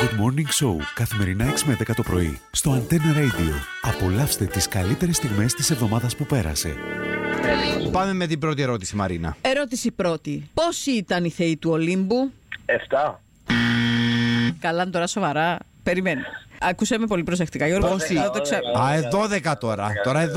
Good Morning Show, καθημερινά 6 με 10 το πρωί, στο Antenna Radio. Απολαύστε τις καλύτερες στιγμές της εβδομάδας που πέρασε. Πάμε με την πρώτη ερώτηση, Μαρίνα. Ερώτηση πρώτη. Πόσοι ήταν οι θεοί του Ολύμπου; 7. Καλά, τώρα σοβαρά. Περιμένει. Ακούσε με πολύ προσεκτικά. Γιώργο, Πόσοι; δεν το ξέρω. Α, ε, 12 τώρα. Τώρα ε, 12.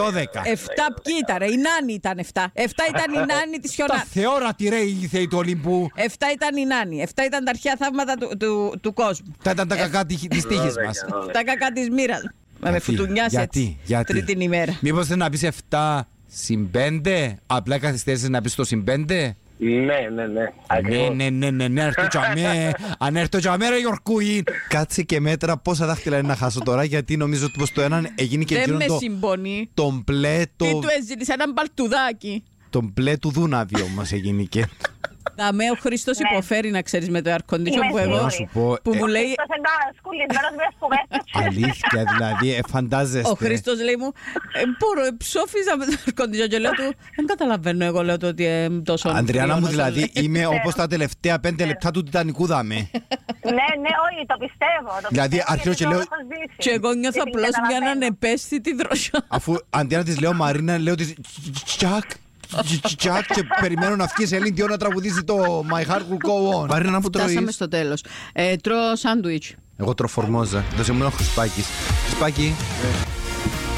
Εφτά ποιοι ήταν, ρε. Η Νάνη ήταν 7. 7 ήταν η Νάνη της Τα Χιονά. θεόρατη ρε οι θεοί του Ολυμπού. 7 ήταν η Νάνη. 7 ήταν τα αρχαία θαύματα του, του, του κόσμου. Τα ήταν τα κακά τη τύχης μας. Τα κακά της μοίρα. Με με φουτουνιάς γιατί, έτσι. γιατί; Τρίτη ημέρα. Μήπως θέλει να πεις 7 συν 5, απλά καθυστέρησες να πεις το συν 5. Ναι, ναι, ναι. Ναι, Ακριβώς. ναι, ναι, ναι, ναι, έρθω τζαμέ. Αν έρθω τζαμέ, ρε Γιορκούι. Κάτσε και μέτρα πόσα δάχτυλα είναι να χάσω τώρα, γιατί νομίζω ότι πως το έναν έγινε και Δεν εκείνο με το, συμπονεί. το μπλε, το, Τι του έζηνε, έναν μπαλτουδάκι. το μπλε του Δούναβι όμως έγινε και. Δαμέ, ο Χρήστο Ναι. υποφέρει να ξέρεις με το air condition Είμαι που εγώ. Να σου πω, Που ε, μου λέει. Αυτός είναι σκουλισμένος με σπουδές. αλήθεια δηλαδή, ε, φαντάζεστε. Ο Χρήστο λέει μου, ε, μπορώ, ε, ψόφιζα με το air condition και λέω του, δεν καταλαβαίνω εγώ λέω του ότι ε, τόσο. Αντριάννα μου, κρύο να δηλαδή σας λέει». είμαι όπως τα τελευταία πέντε λεπτά του Τιτανικού δάμε. Ναι, ναι, όχι, το πιστεύω. το Δηλαδή, πιστεύω, αρχίζω γιατί και το λέω- έχω ζήσει. Και εγώ νιώθω Και την απλώ μια καταλαβαίνω. ανεπαίσθητη δροσιά. Αφού αντί να της λέω Μαρίνα, λέω της Τσακ. Τσακ και περιμένω να βγεις η Σελήν Διόν να τραγουδήσει το My Heart Will Go On. Μαρίνα, που Φτάσαμε τρώει. στο τέλος. Ε, τρώω σάντουιτς. Εγώ τρώω φορμόζα. Δώσε μου ένα χρυσπάκι. Χρυσπάκι.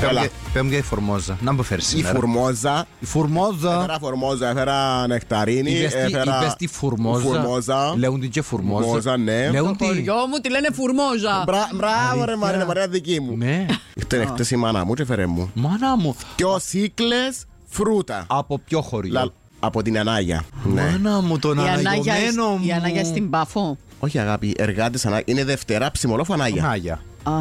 Έλα. Πέμπω για τη φορμόζα. Να μου φέρεις Η σήμερα. φουρμόζα. Η φορμόζα. Έφερα φορμόζα, έφερα νεκταρίνη. Είπες τι- έφερα Είπες τη φουρμόζα. Φουρμόζα. Λέγουν την και φουρμόζα. Φουρμόζα, ναι. Λέγουν Το τι. χωριό μου τη λένε φουρμόζα. Μπρα- Μπράβο, ρε Αλήθεια. Μαρίνα, Μαρίνα δική μου. Ναι. Ήρθε χτες η μάνα μου και φέρε μου. Μάνα μου. Πιο σύκλες φρούτα. Από ποιο χωριό; Λα- Από την Ανάγια. Ναι. Μάνα μου, τον Η Ανάγια, αναγιωμένο μου. η Ανάγια στην Πάφο. Όχι αγάπη, εργάτες Ανάγια. Είναι δευτερά ψημολόφο Ανάγια. Ανάγια. Α,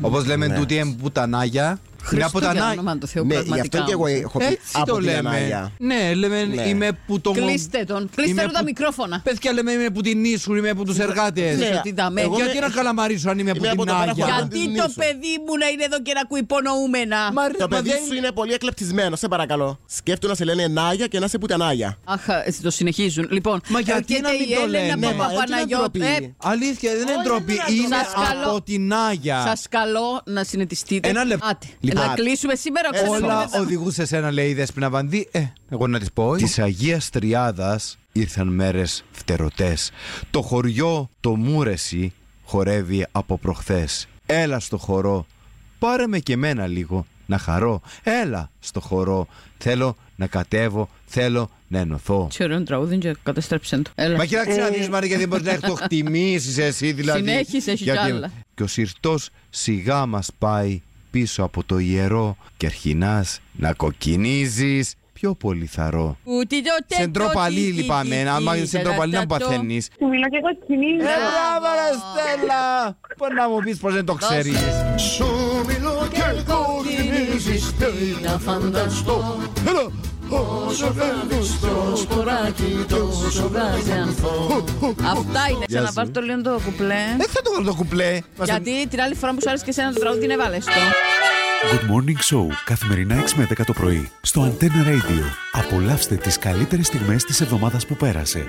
Όπως λέμε Ναι. τούτη εμπουτανάγια. Είναι από Χριστό τα για Ανάγια. όνομα του Θεού, Ναι, γι' πραγματικά. αυτό και εγώ έχω πει Έτσι από το την λέμε. Ανάγια. Ναι, λέμε Ναι. είμαι που το. Κλείστε τον. Κλείστε Είμαι του τα που- μικρόφωνα. Παιδιά λέμε είμαι που την νήσου, είμαι από τους εργάτες. Ναι. Γιατί τα με- Εγώ Γιατί είμαι- να καλαμαρίσω αν είμαι από Είμαι από την το Άγια. παραχωρό. Γιατί της το νήσου. παιδί μου να είναι εδώ και να ακούει υπονοούμενα. Μα, Το μα παιδί δεν- σου είναι πολύ εκλεπτισμένο, σε παρακαλώ. Σκέφτομαι να σε λένε Νάγια και να σε πούτε Ανάγια. Αχ, ε, το συνεχίζουν. Λοιπόν, Μα γιατί έρχεται να μην η το Έλενα λένε; από Μα, έτσι είναι Παπαναγιώτου. ντροπή. Ε, Αλήθεια, δεν είναι Όχι, ντροπή. δεν είναι Είναι ντροπή. Σας καλώ. από την Άγια. Σας καλώ να συνετιστείτε. Ένα λεπτό. Άτε, Λοιπόν. να κλείσουμε σήμερα. Ε, ξέρετε, Όλα δεν- οδηγούσε σε ένα λέει η Δέσποινα Βανδύ. Ε, εγώ να της πω. Της Αγίας Τριάδας ήρθαν μέρες φτερωτές. Το χωριό το Μούρεση χορεύει από προχθές. Έλα στο χορό. Πάρε με και μένα λίγο να χαρώ. Έλα στο χορό. Θέλω να κατέβω. Θέλω να ενωθώ. Τι ωραίο τραγούδι και καταστρέψε το. Έλα. Μα κοίταξε να δεις Μαρία γιατί δεν μπορείς να το χτιμήσεις εσύ δηλαδή. Συνέχισε, έχει Γιατί- κι άλλα. Και ο συρτός σιγά μας πάει πίσω από το ιερό και αρχινάς να κοκκινίζεις πιο πολύ θαρώ. Ούτι το Σε τέτοιο ντροπαλί τι- τι- λυπάμαι, τι- άμα τι- σε τα- ντροπαλί να τα- το- παθαίνεις. Σου μιλώ και κοκκινίζω. Ε, μπράβο ρε Στέλλα! Πώς να μου πεις πως δεν το ξέρεις. Σου μιλώ και κοκκινίζεις τι να φανταστώ Όσο φεύγεις το σποράκι τόσο βγάζει ανθό Αυτά είναι, ξαναβάρ το λίγο το κουπλέ Δεν θα το βάλω το κουπλέ. Μας το- Γιατί την άλλη φορά που σου άρεσε και εσένα το τραγούδι είναι βάλες το Good Morning Show, καθημερινά 6 με 10 το πρωί, στο Antenna Radio. Απολαύστε τις καλύτερες στιγμές της εβδομάδας που πέρασε.